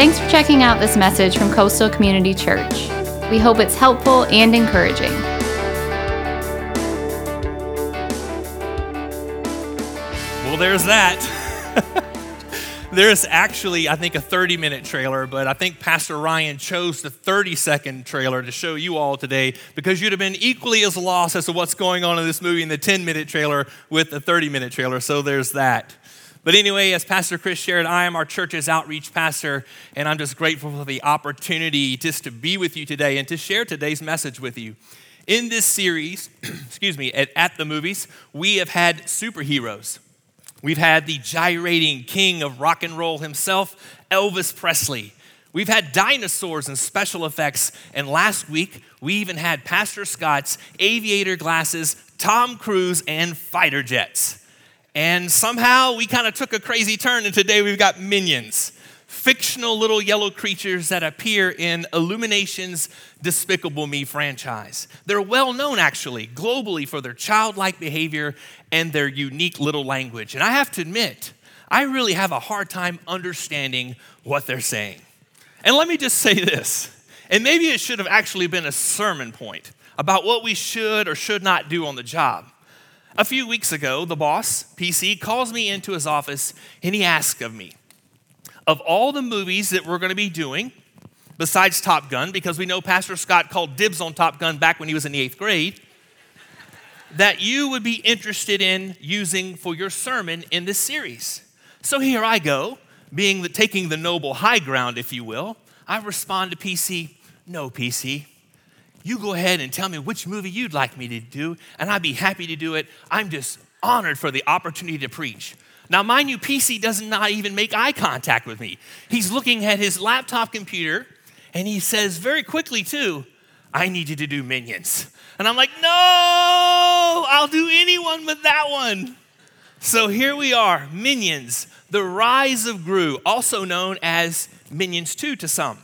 Thanks for checking out this message from Coastal Community Church. We hope it's helpful and encouraging. Well, there's that. there's actually, I think, a 30 minute trailer, but I think Pastor Ryan chose the 30 second trailer to show you all today because you'd have been equally as lost as to what's going on in this movie in the 10 minute trailer with the 30 minute trailer. So there's that. But anyway, as Pastor Chris shared, I am our church's outreach pastor, and I'm just grateful for the opportunity just to be with you today and to share today's message with you. In this series, excuse me, at, at the movies, we have had superheroes. We've had the gyrating king of rock and roll himself, Elvis Presley. We've had dinosaurs and special effects, and last week we even had Pastor Scott's aviator glasses, Tom Cruise, and fighter jets. And somehow we kind of took a crazy turn, and today we've got minions fictional little yellow creatures that appear in Illumination's Despicable Me franchise. They're well known, actually, globally for their childlike behavior and their unique little language. And I have to admit, I really have a hard time understanding what they're saying. And let me just say this, and maybe it should have actually been a sermon point about what we should or should not do on the job. A few weeks ago, the boss, PC, calls me into his office and he asks of me, of all the movies that we're going to be doing, besides Top Gun, because we know Pastor Scott called dibs on Top Gun back when he was in the eighth grade, that you would be interested in using for your sermon in this series. So here I go, being the, taking the noble high ground, if you will. I respond to PC, no, PC. You go ahead and tell me which movie you'd like me to do, and I'd be happy to do it. I'm just honored for the opportunity to preach. Now, mind you, PC does not even make eye contact with me. He's looking at his laptop computer, and he says very quickly, too, I need you to do minions. And I'm like, no, I'll do anyone but that one. So here we are, Minions, the rise of Gru, also known as Minions 2 to some.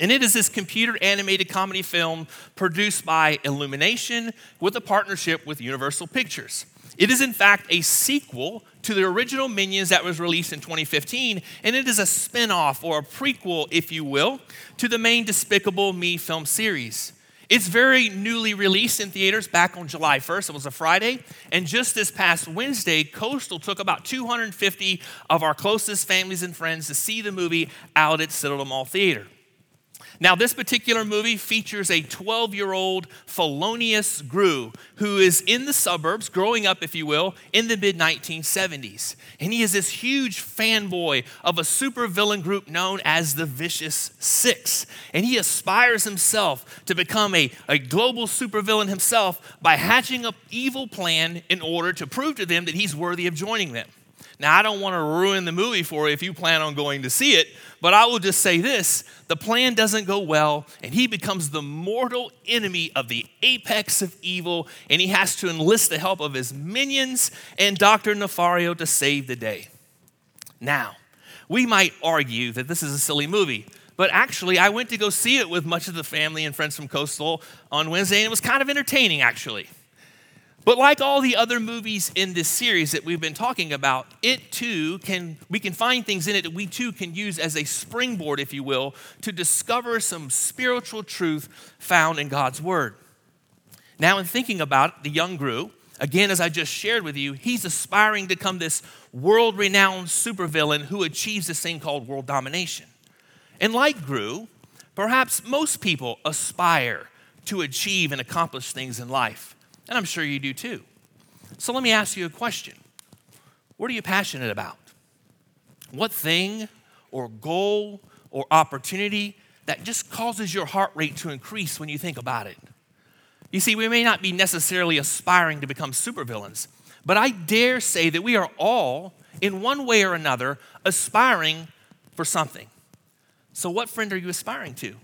And it is this computer animated comedy film produced by Illumination with a partnership with Universal Pictures. It is, in fact, a sequel to the original Minions that was released in 2015, and it is a spin off or a prequel, if you will, to the main Despicable Me film series. It's very newly released in theaters back on July 1st. It was a Friday. And just this past Wednesday, Coastal took about 250 of our closest families and friends to see the movie out at Citadel Mall Theater. Now, this particular movie features a 12 year old Felonious Gru who is in the suburbs, growing up, if you will, in the mid 1970s. And he is this huge fanboy of a supervillain group known as the Vicious Six. And he aspires himself to become a, a global supervillain himself by hatching an evil plan in order to prove to them that he's worthy of joining them. Now, I don't want to ruin the movie for you if you plan on going to see it, but I will just say this the plan doesn't go well, and he becomes the mortal enemy of the apex of evil, and he has to enlist the help of his minions and Dr. Nefario to save the day. Now, we might argue that this is a silly movie, but actually, I went to go see it with much of the family and friends from Coastal on Wednesday, and it was kind of entertaining, actually. But like all the other movies in this series that we've been talking about, it too can, we can find things in it that we too can use as a springboard, if you will, to discover some spiritual truth found in God's Word. Now, in thinking about the young Gru, again, as I just shared with you, he's aspiring to become this world renowned supervillain who achieves this thing called world domination. And like Gru, perhaps most people aspire to achieve and accomplish things in life. And I'm sure you do too. So let me ask you a question What are you passionate about? What thing or goal or opportunity that just causes your heart rate to increase when you think about it? You see, we may not be necessarily aspiring to become supervillains, but I dare say that we are all, in one way or another, aspiring for something. So, what friend are you aspiring to?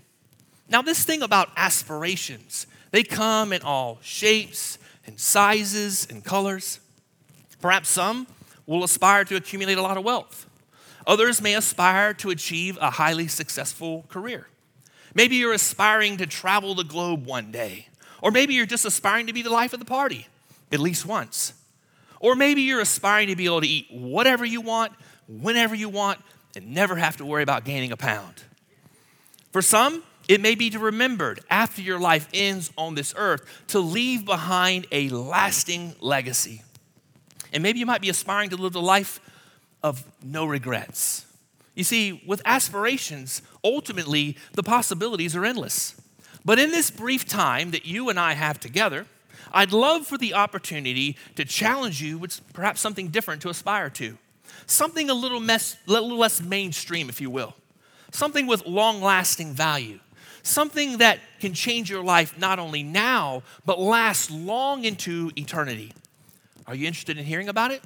Now, this thing about aspirations, they come in all shapes and sizes and colors. Perhaps some will aspire to accumulate a lot of wealth. Others may aspire to achieve a highly successful career. Maybe you're aspiring to travel the globe one day. Or maybe you're just aspiring to be the life of the party, at least once. Or maybe you're aspiring to be able to eat whatever you want, whenever you want, and never have to worry about gaining a pound. For some, it may be to remembered after your life ends on this earth to leave behind a lasting legacy. And maybe you might be aspiring to live a life of no regrets. You see, with aspirations, ultimately the possibilities are endless. But in this brief time that you and I have together, I'd love for the opportunity to challenge you with perhaps something different to aspire to. Something a little, mess, little less mainstream, if you will. Something with long lasting value something that can change your life not only now, but last long into eternity. Are you interested in hearing about it?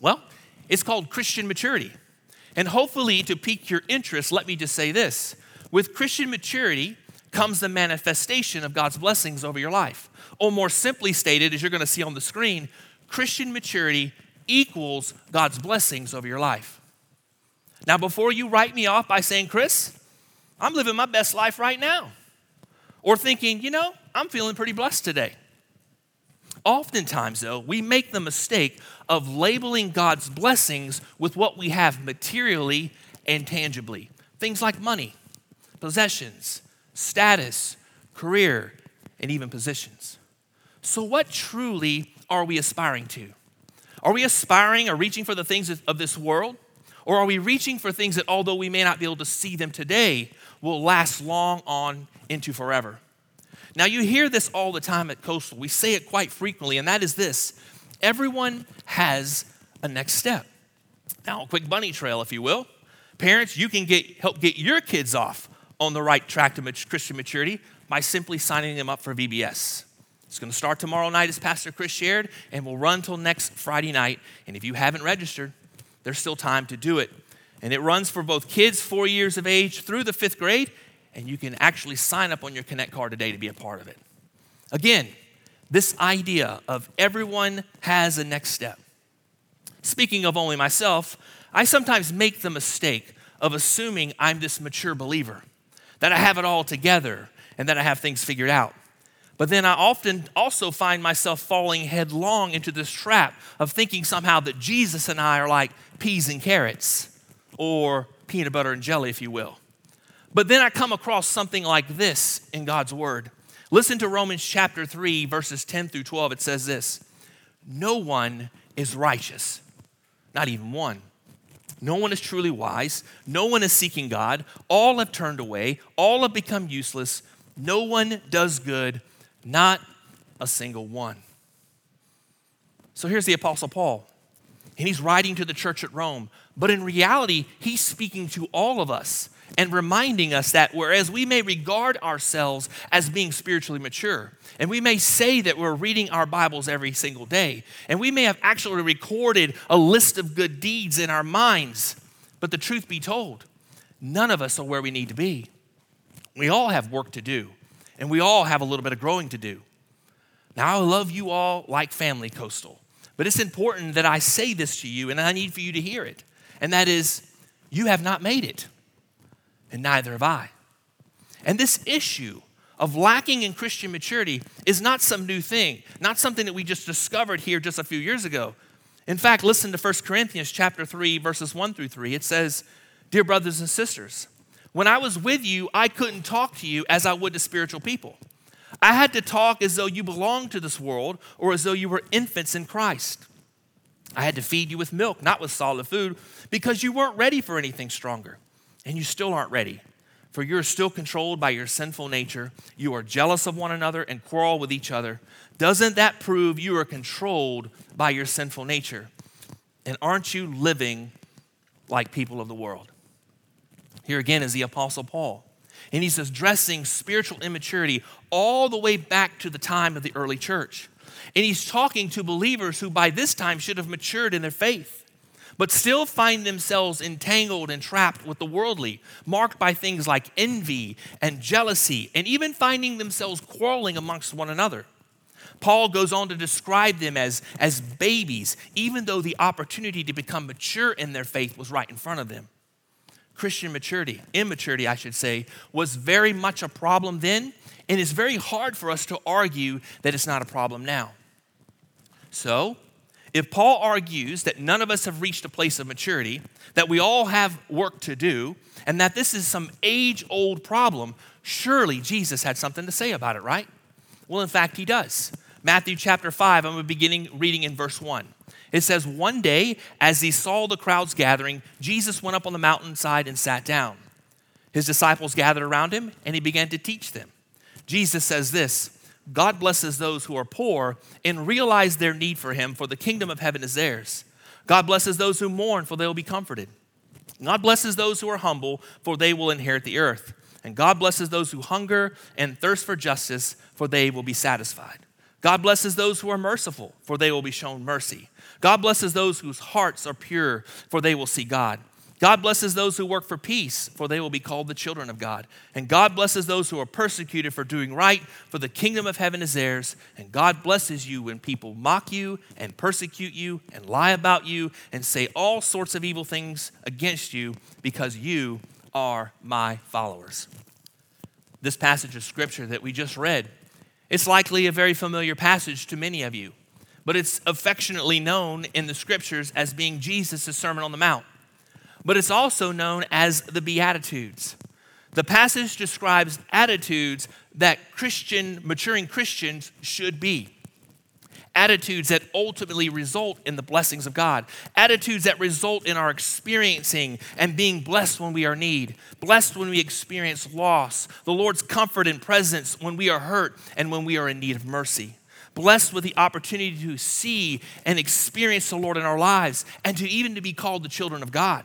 Well, it's called Christian maturity. And hopefully, to pique your interest, let me just say this with Christian maturity comes the manifestation of God's blessings over your life. Or more simply stated, as you're going to see on the screen, Christian maturity equals God's blessings over your life. Now, before you write me off by saying, Chris, I'm living my best life right now. Or thinking, you know, I'm feeling pretty blessed today. Oftentimes, though, we make the mistake of labeling God's blessings with what we have materially and tangibly. Things like money, possessions, status, career, and even positions. So, what truly are we aspiring to? Are we aspiring or reaching for the things of this world? Or are we reaching for things that, although we may not be able to see them today, will last long on into forever. Now, you hear this all the time at Coastal. We say it quite frequently, and that is this everyone has a next step. Now, a quick bunny trail, if you will. Parents, you can get, help get your kids off on the right track to Christian maturity by simply signing them up for VBS. It's going to start tomorrow night, as Pastor Chris shared, and will run till next Friday night. And if you haven't registered, there's still time to do it. And it runs for both kids four years of age through the fifth grade, and you can actually sign up on your Connect card today to be a part of it. Again, this idea of everyone has a next step. Speaking of only myself, I sometimes make the mistake of assuming I'm this mature believer, that I have it all together, and that I have things figured out. But then I often also find myself falling headlong into this trap of thinking somehow that Jesus and I are like peas and carrots or peanut butter and jelly, if you will. But then I come across something like this in God's Word. Listen to Romans chapter 3, verses 10 through 12. It says this No one is righteous, not even one. No one is truly wise. No one is seeking God. All have turned away. All have become useless. No one does good, not a single one. So here's the Apostle Paul, and he's writing to the church at Rome. But in reality, he's speaking to all of us and reminding us that whereas we may regard ourselves as being spiritually mature, and we may say that we're reading our Bibles every single day, and we may have actually recorded a list of good deeds in our minds, but the truth be told, none of us are where we need to be. We all have work to do, and we all have a little bit of growing to do. Now, I love you all like family, Coastal, but it's important that I say this to you, and I need for you to hear it and that is, you have not made it, and neither have I. And this issue of lacking in Christian maturity is not some new thing, not something that we just discovered here just a few years ago. In fact, listen to 1 Corinthians chapter 3 verses 1 through 3. It says, "Dear brothers and sisters, when I was with you, I couldn't talk to you as I would to spiritual people. I had to talk as though you belonged to this world or as though you were infants in Christ. I had to feed you with milk, not with solid food, because you weren't ready for anything stronger. And you still aren't ready, for you're still controlled by your sinful nature. You are jealous of one another and quarrel with each other. Doesn't that prove you are controlled by your sinful nature? And aren't you living like people of the world? Here again is the Apostle Paul. And he's addressing spiritual immaturity all the way back to the time of the early church. And he's talking to believers who by this time should have matured in their faith, but still find themselves entangled and trapped with the worldly, marked by things like envy and jealousy, and even finding themselves quarreling amongst one another. Paul goes on to describe them as, as babies, even though the opportunity to become mature in their faith was right in front of them. Christian maturity, immaturity, I should say, was very much a problem then, and it's very hard for us to argue that it's not a problem now. So, if Paul argues that none of us have reached a place of maturity, that we all have work to do, and that this is some age old problem, surely Jesus had something to say about it, right? Well, in fact, he does. Matthew chapter 5, I'm beginning reading in verse 1. It says, One day, as he saw the crowds gathering, Jesus went up on the mountainside and sat down. His disciples gathered around him, and he began to teach them. Jesus says this God blesses those who are poor and realize their need for him, for the kingdom of heaven is theirs. God blesses those who mourn, for they will be comforted. God blesses those who are humble, for they will inherit the earth. And God blesses those who hunger and thirst for justice, for they will be satisfied. God blesses those who are merciful, for they will be shown mercy. God blesses those whose hearts are pure, for they will see God. God blesses those who work for peace, for they will be called the children of God. And God blesses those who are persecuted for doing right, for the kingdom of heaven is theirs. And God blesses you when people mock you and persecute you and lie about you and say all sorts of evil things against you because you are my followers. This passage of scripture that we just read, it's likely a very familiar passage to many of you, but it's affectionately known in the scriptures as being Jesus' Sermon on the Mount but it's also known as the Beatitudes. The passage describes attitudes that Christian, maturing Christians should be. Attitudes that ultimately result in the blessings of God. Attitudes that result in our experiencing and being blessed when we are in need, blessed when we experience loss, the Lord's comfort and presence when we are hurt and when we are in need of mercy. Blessed with the opportunity to see and experience the Lord in our lives and to even to be called the children of God.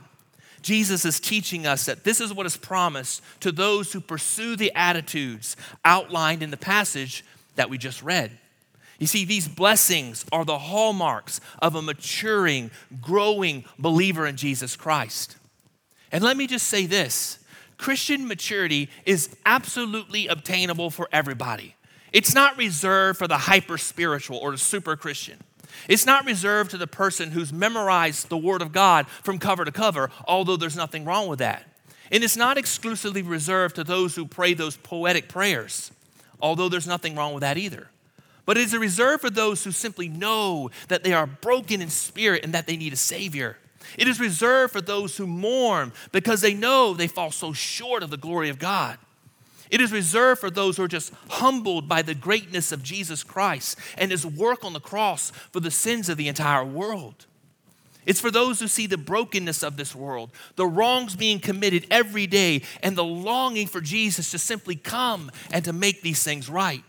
Jesus is teaching us that this is what is promised to those who pursue the attitudes outlined in the passage that we just read. You see, these blessings are the hallmarks of a maturing, growing believer in Jesus Christ. And let me just say this Christian maturity is absolutely obtainable for everybody. It's not reserved for the hyper spiritual or the super Christian. It's not reserved to the person who's memorized the Word of God from cover to cover, although there's nothing wrong with that. And it's not exclusively reserved to those who pray those poetic prayers, although there's nothing wrong with that either. But it is reserved for those who simply know that they are broken in spirit and that they need a Savior. It is reserved for those who mourn because they know they fall so short of the glory of God. It is reserved for those who are just humbled by the greatness of Jesus Christ and his work on the cross for the sins of the entire world. It's for those who see the brokenness of this world, the wrongs being committed every day, and the longing for Jesus to simply come and to make these things right.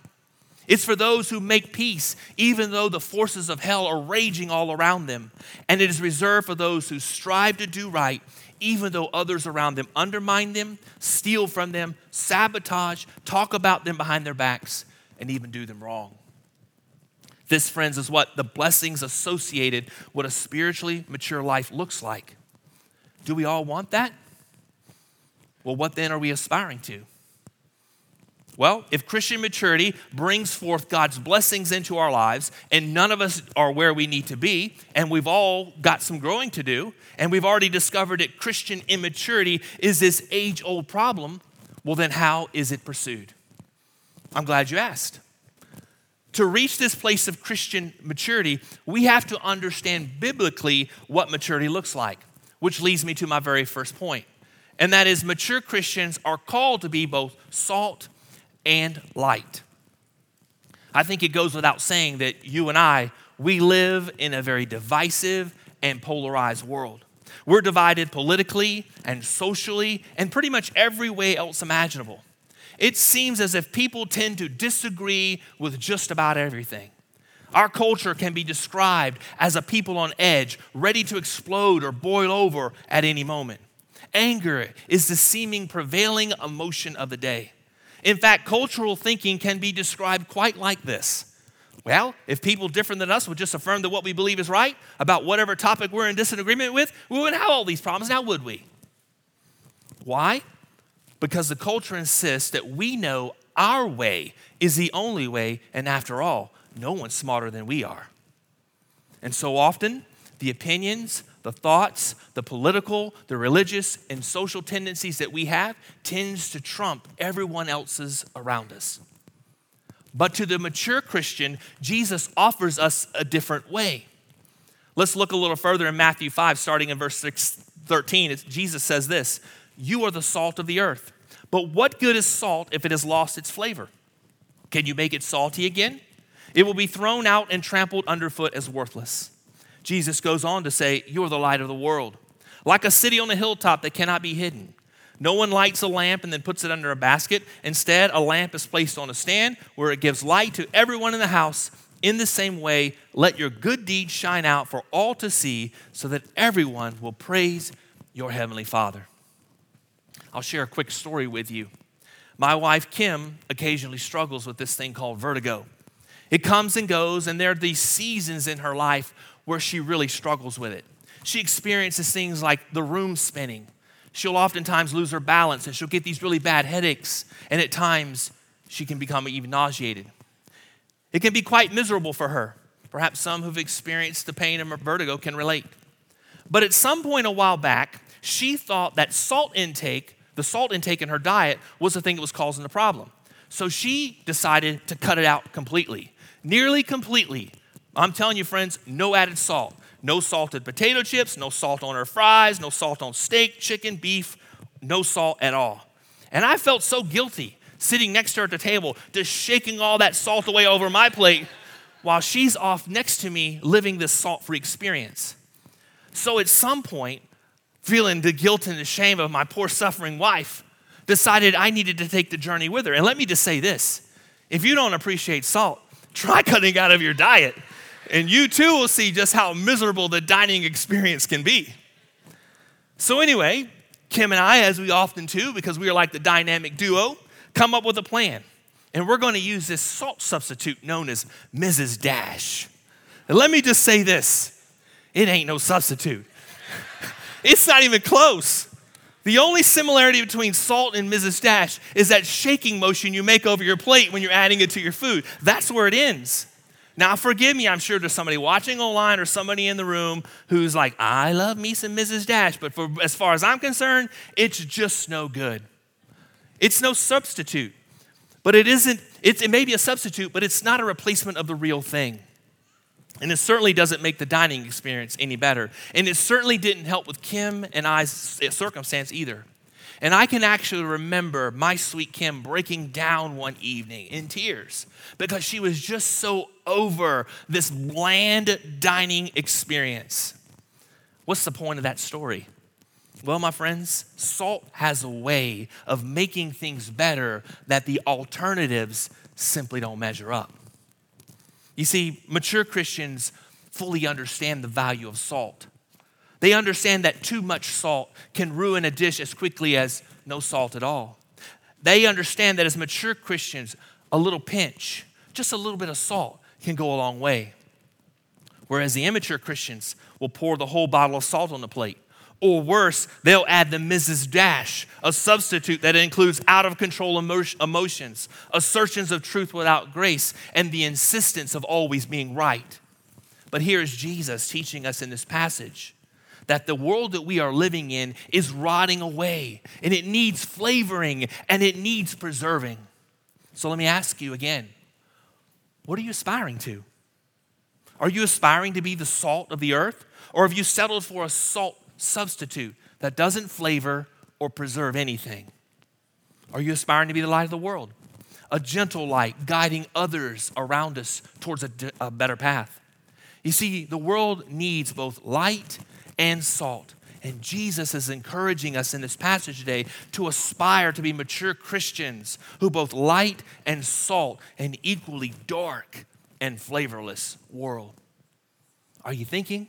It's for those who make peace, even though the forces of hell are raging all around them. And it is reserved for those who strive to do right, even though others around them undermine them, steal from them, sabotage, talk about them behind their backs, and even do them wrong. This, friends, is what the blessings associated with a spiritually mature life looks like. Do we all want that? Well, what then are we aspiring to? Well, if Christian maturity brings forth God's blessings into our lives, and none of us are where we need to be, and we've all got some growing to do, and we've already discovered that Christian immaturity is this age old problem, well, then how is it pursued? I'm glad you asked. To reach this place of Christian maturity, we have to understand biblically what maturity looks like, which leads me to my very first point. And that is, mature Christians are called to be both salt and light. I think it goes without saying that you and I, we live in a very divisive and polarized world. We're divided politically and socially and pretty much every way else imaginable. It seems as if people tend to disagree with just about everything. Our culture can be described as a people on edge, ready to explode or boil over at any moment. Anger is the seeming prevailing emotion of the day. In fact, cultural thinking can be described quite like this. Well, if people different than us would just affirm that what we believe is right about whatever topic we're in disagreement with, we wouldn't have all these problems now, would we? Why? Because the culture insists that we know our way is the only way, and after all, no one's smarter than we are. And so often, the opinions the thoughts, the political, the religious, and social tendencies that we have tends to trump everyone else's around us. But to the mature Christian, Jesus offers us a different way. Let's look a little further in Matthew 5, starting in verse 6, 13. It's, Jesus says this You are the salt of the earth. But what good is salt if it has lost its flavor? Can you make it salty again? It will be thrown out and trampled underfoot as worthless. Jesus goes on to say, You are the light of the world, like a city on a hilltop that cannot be hidden. No one lights a lamp and then puts it under a basket. Instead, a lamp is placed on a stand where it gives light to everyone in the house. In the same way, let your good deeds shine out for all to see, so that everyone will praise your heavenly Father. I'll share a quick story with you. My wife, Kim, occasionally struggles with this thing called vertigo. It comes and goes, and there are these seasons in her life where she really struggles with it. She experiences things like the room spinning. She'll oftentimes lose her balance and she'll get these really bad headaches, and at times she can become even nauseated. It can be quite miserable for her. Perhaps some who've experienced the pain of vertigo can relate. But at some point a while back, she thought that salt intake, the salt intake in her diet, was the thing that was causing the problem. So she decided to cut it out completely, nearly completely. I'm telling you, friends, no added salt. No salted potato chips, no salt on her fries, no salt on steak, chicken, beef, no salt at all. And I felt so guilty sitting next to her at the table, just shaking all that salt away over my plate while she's off next to me living this salt free experience. So at some point, feeling the guilt and the shame of my poor suffering wife, decided I needed to take the journey with her. And let me just say this if you don't appreciate salt, try cutting out of your diet, and you too will see just how miserable the dining experience can be. So, anyway, Kim and I, as we often do, because we are like the dynamic duo, come up with a plan. And we're going to use this salt substitute known as Mrs. Dash. And let me just say this it ain't no substitute, it's not even close. The only similarity between salt and Mrs. Dash is that shaking motion you make over your plate when you're adding it to your food. That's where it ends. Now, forgive me, I'm sure there's somebody watching online or somebody in the room who's like, I love me some Mrs. Dash, but for, as far as I'm concerned, it's just no good. It's no substitute. But it isn't, it, it may be a substitute, but it's not a replacement of the real thing. And it certainly doesn't make the dining experience any better. And it certainly didn't help with Kim and I's circumstance either. And I can actually remember my sweet Kim breaking down one evening in tears because she was just so over this bland dining experience. What's the point of that story? Well, my friends, salt has a way of making things better that the alternatives simply don't measure up. You see, mature Christians fully understand the value of salt. They understand that too much salt can ruin a dish as quickly as no salt at all. They understand that as mature Christians, a little pinch, just a little bit of salt, can go a long way. Whereas the immature Christians will pour the whole bottle of salt on the plate. Or worse, they'll add the Mrs. Dash, a substitute that includes out of control emotions, assertions of truth without grace, and the insistence of always being right. But here is Jesus teaching us in this passage that the world that we are living in is rotting away and it needs flavoring and it needs preserving. So let me ask you again what are you aspiring to? Are you aspiring to be the salt of the earth? Or have you settled for a salt substitute that doesn't flavor or preserve anything? Are you aspiring to be the light of the world? A gentle light guiding others around us towards a, a better path. You see, the world needs both light and salt. And Jesus is encouraging us in this passage today to aspire to be mature Christians who both light and salt an equally dark and flavorless world. Are you thinking?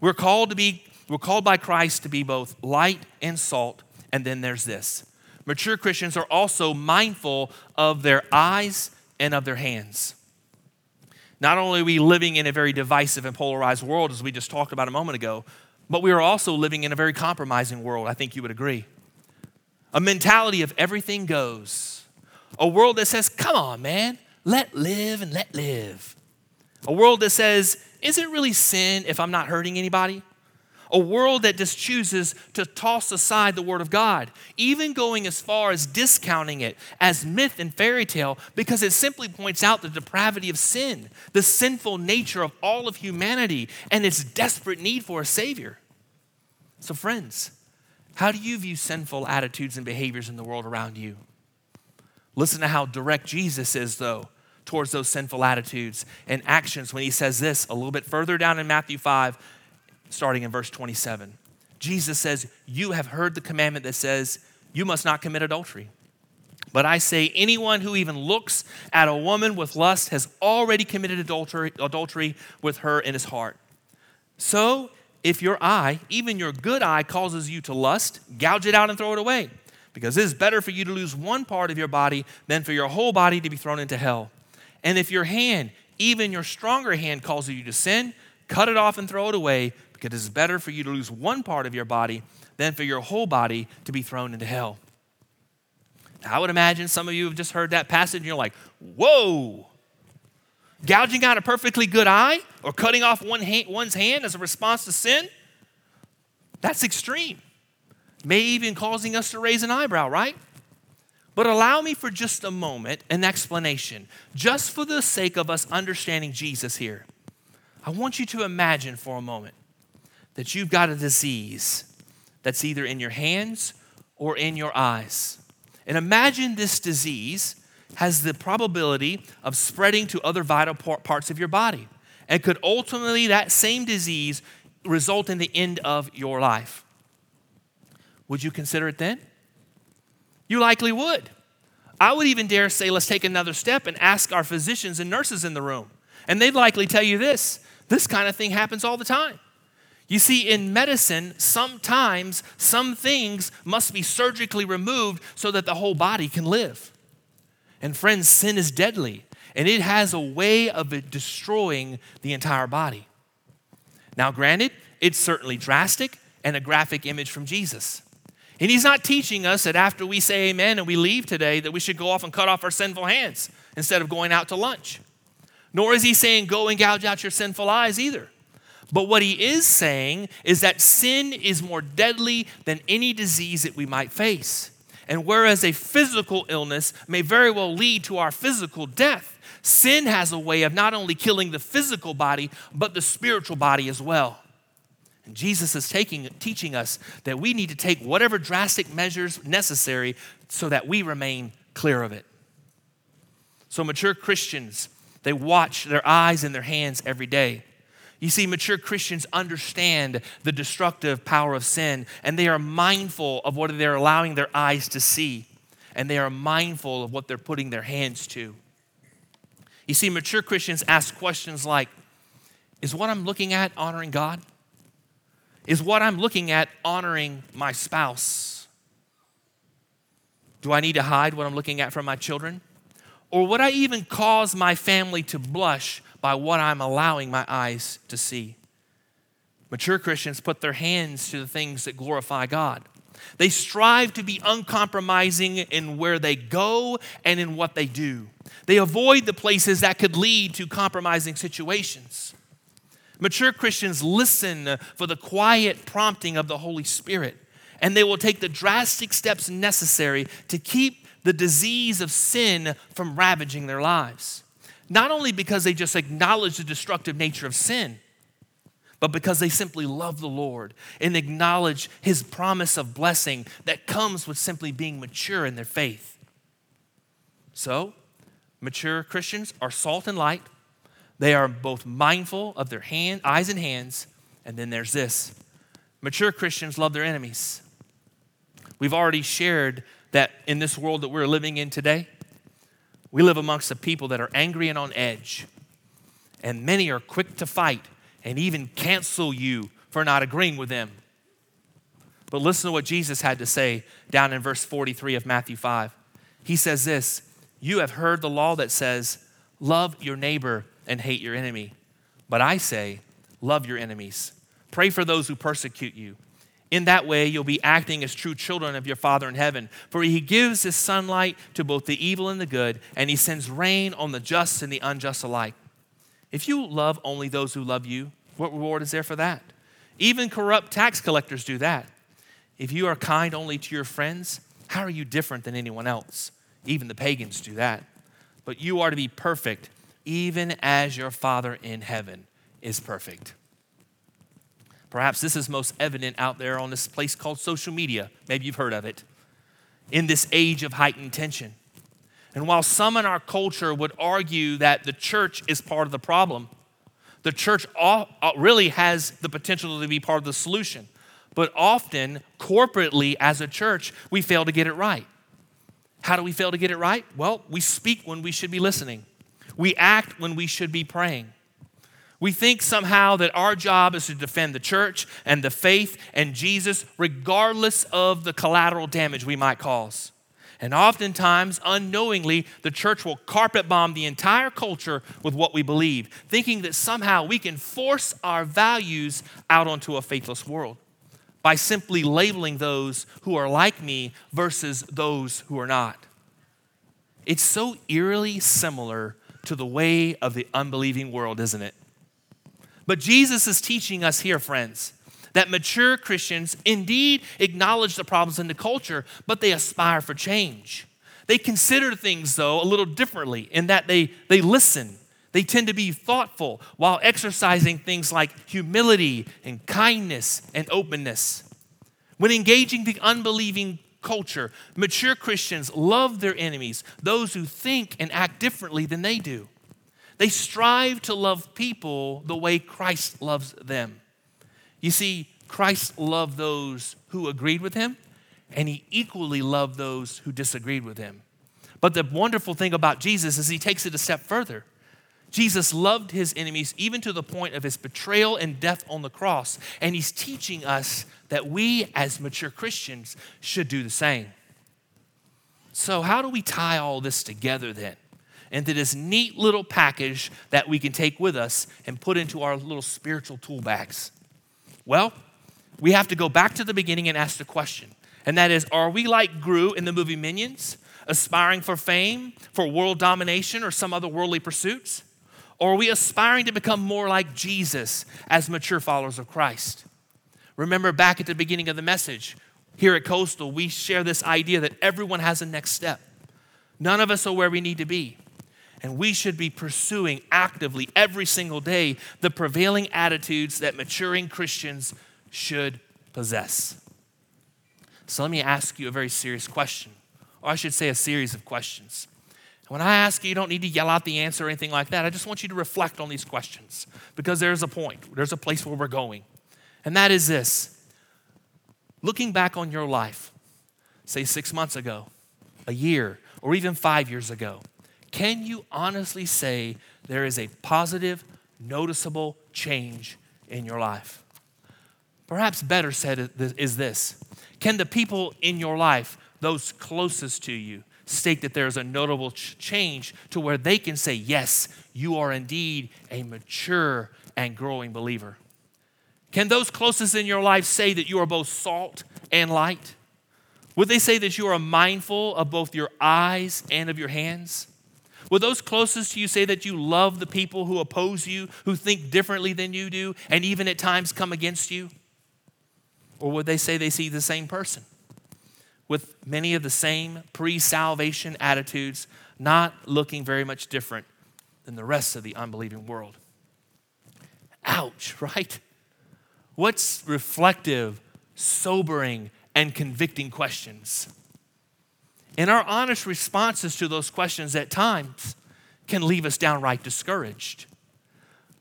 We're called to be, we're called by Christ to be both light and salt. And then there's this. Mature Christians are also mindful of their eyes and of their hands. Not only are we living in a very divisive and polarized world, as we just talked about a moment ago, but we are also living in a very compromising world. I think you would agree. A mentality of everything goes. A world that says, come on, man, let live and let live. A world that says, is it really sin if I'm not hurting anybody? A world that just chooses to toss aside the Word of God, even going as far as discounting it as myth and fairy tale because it simply points out the depravity of sin, the sinful nature of all of humanity, and its desperate need for a Savior. So, friends, how do you view sinful attitudes and behaviors in the world around you? Listen to how direct Jesus is, though, towards those sinful attitudes and actions when he says this a little bit further down in Matthew 5, starting in verse 27. Jesus says, You have heard the commandment that says, You must not commit adultery. But I say, anyone who even looks at a woman with lust has already committed adultery, adultery with her in his heart. So, if your eye, even your good eye, causes you to lust, gouge it out and throw it away. Because it is better for you to lose one part of your body than for your whole body to be thrown into hell. And if your hand, even your stronger hand, causes you to sin, cut it off and throw it away, it is better for you to lose one part of your body than for your whole body to be thrown into hell. Now, I would imagine some of you have just heard that passage and you're like, whoa. Gouging out a perfectly good eye or cutting off one hand, one's hand as a response to sin? That's extreme. May even causing us to raise an eyebrow, right? But allow me for just a moment an explanation, just for the sake of us understanding Jesus here. I want you to imagine for a moment that you've got a disease that's either in your hands or in your eyes. And imagine this disease has the probability of spreading to other vital parts of your body. And could ultimately, that same disease result in the end of your life. Would you consider it then? You likely would. I would even dare say, let's take another step and ask our physicians and nurses in the room. And they'd likely tell you this this kind of thing happens all the time. You see, in medicine, sometimes some things must be surgically removed so that the whole body can live. And friends, sin is deadly, and it has a way of destroying the entire body. Now, granted, it's certainly drastic and a graphic image from Jesus. And he's not teaching us that after we say amen and we leave today, that we should go off and cut off our sinful hands instead of going out to lunch. Nor is he saying go and gouge out your sinful eyes either. But what he is saying is that sin is more deadly than any disease that we might face. And whereas a physical illness may very well lead to our physical death, sin has a way of not only killing the physical body, but the spiritual body as well. And Jesus is taking, teaching us that we need to take whatever drastic measures necessary so that we remain clear of it. So, mature Christians, they watch their eyes and their hands every day. You see, mature Christians understand the destructive power of sin, and they are mindful of what they're allowing their eyes to see, and they are mindful of what they're putting their hands to. You see, mature Christians ask questions like Is what I'm looking at honoring God? Is what I'm looking at honoring my spouse? Do I need to hide what I'm looking at from my children? Or would I even cause my family to blush by what I'm allowing my eyes to see? Mature Christians put their hands to the things that glorify God. They strive to be uncompromising in where they go and in what they do. They avoid the places that could lead to compromising situations. Mature Christians listen for the quiet prompting of the Holy Spirit, and they will take the drastic steps necessary to keep the disease of sin from ravaging their lives. Not only because they just acknowledge the destructive nature of sin, but because they simply love the Lord and acknowledge His promise of blessing that comes with simply being mature in their faith. So, mature Christians are salt and light they are both mindful of their hand, eyes and hands, and then there's this. Mature Christians love their enemies. We've already shared that in this world that we're living in today, we live amongst a people that are angry and on edge. And many are quick to fight and even cancel you for not agreeing with them. But listen to what Jesus had to say down in verse 43 of Matthew 5. He says this You have heard the law that says, Love your neighbor and hate your enemy. But I say, love your enemies. Pray for those who persecute you. In that way, you'll be acting as true children of your Father in heaven. For he gives his sunlight to both the evil and the good, and he sends rain on the just and the unjust alike. If you love only those who love you, what reward is there for that? Even corrupt tax collectors do that. If you are kind only to your friends, how are you different than anyone else? Even the pagans do that. But you are to be perfect, even as your Father in heaven is perfect. Perhaps this is most evident out there on this place called social media. Maybe you've heard of it. In this age of heightened tension. And while some in our culture would argue that the church is part of the problem, the church uh, really has the potential to be part of the solution. But often, corporately, as a church, we fail to get it right. How do we fail to get it right? Well, we speak when we should be listening, we act when we should be praying. We think somehow that our job is to defend the church and the faith and Jesus, regardless of the collateral damage we might cause. And oftentimes, unknowingly, the church will carpet bomb the entire culture with what we believe, thinking that somehow we can force our values out onto a faithless world by simply labeling those who are like me versus those who are not. It's so eerily similar to the way of the unbelieving world, isn't it? But Jesus is teaching us here, friends, that mature Christians indeed acknowledge the problems in the culture, but they aspire for change. They consider things, though, a little differently in that they, they listen they tend to be thoughtful while exercising things like humility and kindness and openness. When engaging the unbelieving culture, mature Christians love their enemies, those who think and act differently than they do. They strive to love people the way Christ loves them. You see, Christ loved those who agreed with him, and he equally loved those who disagreed with him. But the wonderful thing about Jesus is he takes it a step further. Jesus loved his enemies even to the point of his betrayal and death on the cross. And he's teaching us that we, as mature Christians, should do the same. So, how do we tie all this together then? Into this neat little package that we can take with us and put into our little spiritual tool bags? Well, we have to go back to the beginning and ask the question. And that is Are we like Gru in the movie Minions, aspiring for fame, for world domination, or some other worldly pursuits? Or are we aspiring to become more like Jesus as mature followers of Christ? Remember back at the beginning of the message, here at Coastal, we share this idea that everyone has a next step. None of us are where we need to be. And we should be pursuing actively every single day the prevailing attitudes that maturing Christians should possess. So let me ask you a very serious question, or I should say a series of questions. When I ask you, you don't need to yell out the answer or anything like that. I just want you to reflect on these questions because there's a point, there's a place where we're going. And that is this looking back on your life, say six months ago, a year, or even five years ago, can you honestly say there is a positive, noticeable change in your life? Perhaps better said is this Can the people in your life, those closest to you, state that there's a notable ch- change to where they can say, Yes, you are indeed a mature and growing believer? Can those closest in your life say that you are both salt and light? Would they say that you are mindful of both your eyes and of your hands? Would those closest to you say that you love the people who oppose you, who think differently than you do, and even at times come against you? Or would they say they see the same person? with many of the same pre salvation attitudes, not looking very much different than the rest of the unbelieving world. Ouch, right? What's reflective, sobering, and convicting questions? And our honest responses to those questions at times can leave us downright discouraged.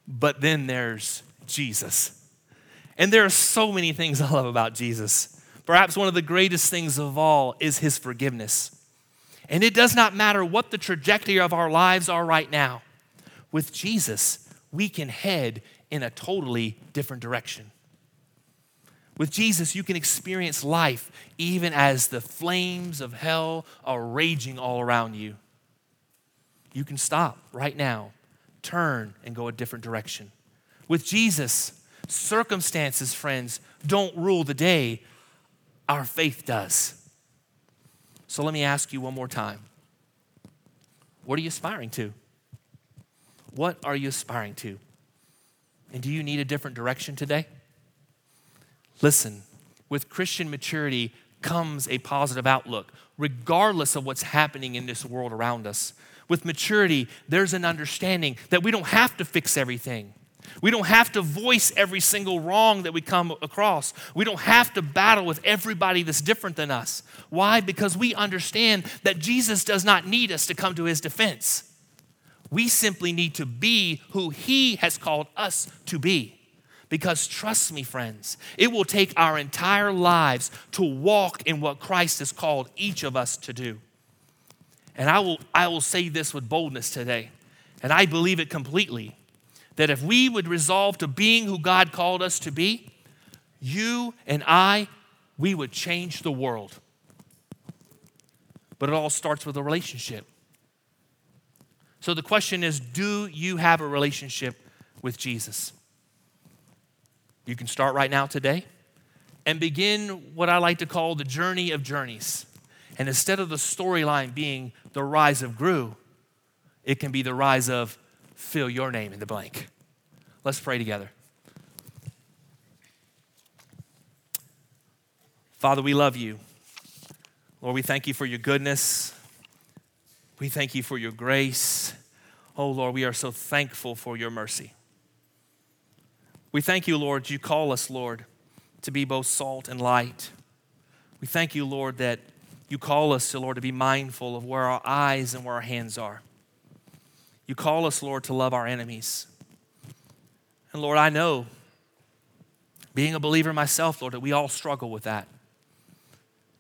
But then there's Jesus. And there are so many things I love about Jesus. Perhaps one of the greatest things of all is his forgiveness. And it does not matter what the trajectory of our lives are right now. With Jesus, we can head in a totally different direction. With Jesus, you can experience life even as the flames of hell are raging all around you. You can stop right now, turn, and go a different direction. With Jesus, circumstances, friends, don't rule the day, our faith does. So let me ask you one more time what are you aspiring to? What are you aspiring to? And do you need a different direction today? Listen, with Christian maturity comes a positive outlook, regardless of what's happening in this world around us. With maturity, there's an understanding that we don't have to fix everything. We don't have to voice every single wrong that we come across. We don't have to battle with everybody that's different than us. Why? Because we understand that Jesus does not need us to come to his defense. We simply need to be who he has called us to be. Because trust me, friends, it will take our entire lives to walk in what Christ has called each of us to do. And I will, I will say this with boldness today, and I believe it completely that if we would resolve to being who God called us to be, you and I, we would change the world. But it all starts with a relationship. So the question is do you have a relationship with Jesus? You can start right now today and begin what I like to call the journey of journeys. And instead of the storyline being the rise of Gru, it can be the rise of fill your name in the blank. Let's pray together. Father, we love you. Lord, we thank you for your goodness. We thank you for your grace. Oh, Lord, we are so thankful for your mercy. We thank you, Lord, you call us, Lord, to be both salt and light. We thank you, Lord, that you call us Lord, to be mindful of where our eyes and where our hands are. You call us, Lord, to love our enemies. And Lord, I know, being a believer myself, Lord, that we all struggle with that.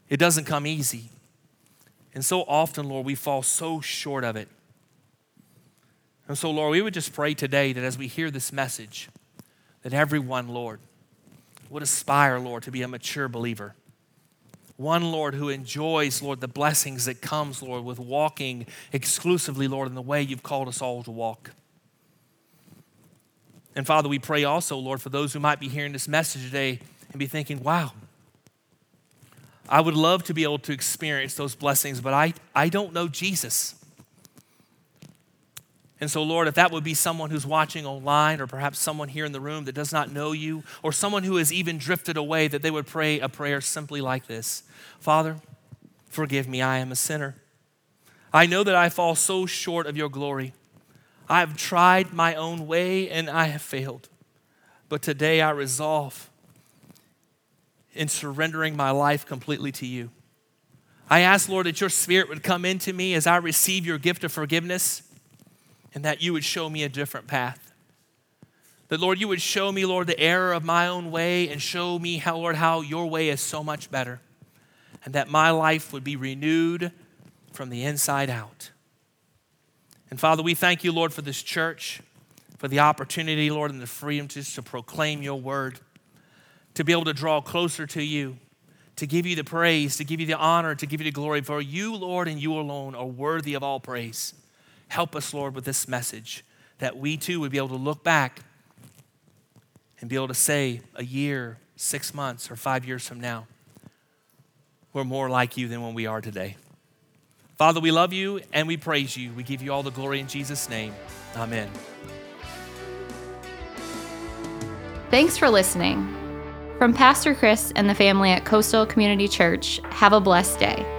It doesn't come easy. And so often, Lord, we fall so short of it. And so, Lord, we would just pray today that as we hear this message, that everyone, Lord, would aspire, Lord, to be a mature believer. One, Lord, who enjoys, Lord, the blessings that comes, Lord, with walking exclusively, Lord, in the way you've called us all to walk. And Father, we pray also, Lord, for those who might be hearing this message today and be thinking, wow, I would love to be able to experience those blessings, but I, I don't know Jesus. And so, Lord, if that would be someone who's watching online, or perhaps someone here in the room that does not know you, or someone who has even drifted away, that they would pray a prayer simply like this Father, forgive me, I am a sinner. I know that I fall so short of your glory. I have tried my own way and I have failed. But today I resolve in surrendering my life completely to you. I ask, Lord, that your spirit would come into me as I receive your gift of forgiveness and that you would show me a different path. That, Lord, you would show me, Lord, the error of my own way and show me, how, Lord, how your way is so much better. And that my life would be renewed from the inside out. And Father, we thank you, Lord, for this church, for the opportunity, Lord, and the freedom to, to proclaim your word, to be able to draw closer to you, to give you the praise, to give you the honor, to give you the glory. For you, Lord, and you alone are worthy of all praise. Help us, Lord, with this message that we too would be able to look back and be able to say a year, six months, or five years from now, we're more like you than when we are today. Father, we love you and we praise you. We give you all the glory in Jesus' name. Amen. Thanks for listening. From Pastor Chris and the family at Coastal Community Church, have a blessed day.